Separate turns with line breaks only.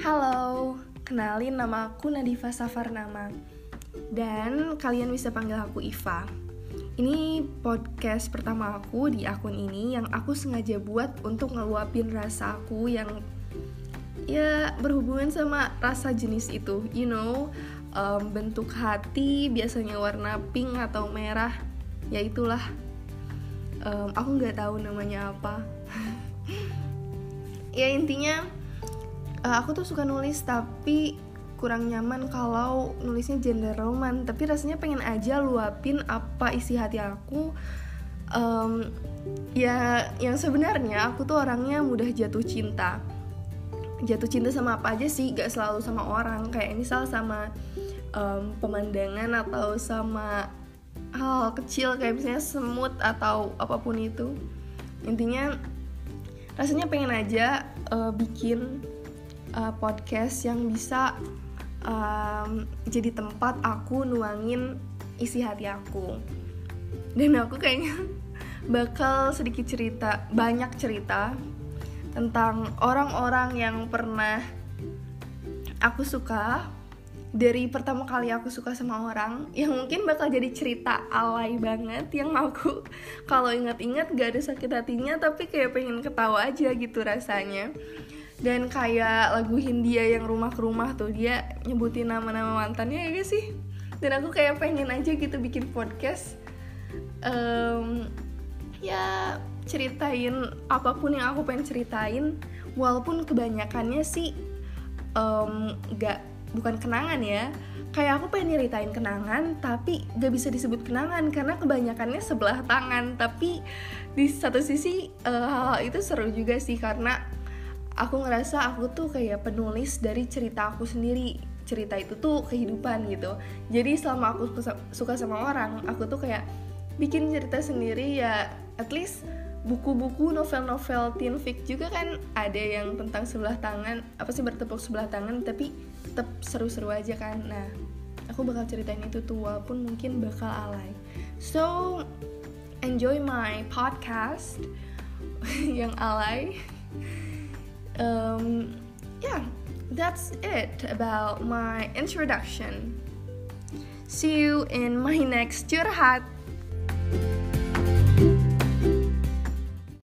Halo, kenalin nama aku Nadifa Safarnama. Dan kalian bisa panggil aku Iva. Ini podcast pertama aku di akun ini Yang aku sengaja buat untuk ngeluapin rasa aku yang Ya berhubungan sama rasa jenis itu. You know, um, bentuk hati biasanya warna pink atau merah. Ya itulah. Um, Aku nggak tahu namanya apa. Ya intinya uh, aku tuh suka nulis tapi kurang nyaman kalau nulisnya gender roman. Tapi rasanya pengen aja luapin apa isi hati aku. Um, ya yang sebenarnya aku tuh orangnya mudah jatuh cinta. Jatuh cinta sama apa aja sih? Gak selalu sama orang. Kayak misal sama um, pemandangan atau sama hal kecil kayak misalnya semut atau apa pun itu. Intinya rasanya pengen aja uh, bikin uh, podcast yang bisa um, jadi tempat aku nuangin isi hati aku. Dan aku kayaknya bakal sedikit cerita banyak cerita tentang orang-orang yang pernah aku suka dari pertama kali aku suka sama orang yang mungkin bakal jadi cerita alay banget yang aku kalau ingat-ingat gak ada sakit hatinya tapi kayak pengen ketawa aja gitu rasanya. Dan kayak lagu Hindia yang rumah ke rumah tuh dia nyebutin nama-nama mantannya ya gak sih? Dan aku kayak pengen aja gitu bikin podcast um, ya ceritain apa pun yang aku pengen ceritain walaupun kebanyakannya sih um, gak bukan kenangan ya. Kayak aku pengen nyeritain kenangan tapi gak bisa disebut kenangan karena kebanyakannya sebelah tangan. Tapi di satu sisi uh, itu seru juga sih karena aku ngerasa aku tuh kayak penulis dari cerita aku sendiri. Cerita itu tuh kehidupan gitu. Jadi selama aku suka sama orang aku tuh kayak bikin cerita sendiri ya at least buku-buku novel-novel teen fic juga kan ada yang tentang sebelah tangan apa sih bertepuk sebelah tangan tapi tetap seru-seru aja kan nah aku bakal ceritain itu tuh walaupun mungkin bakal alay so enjoy my podcast yang alay um, yeah, that's it about my introduction. See you in my next curhat.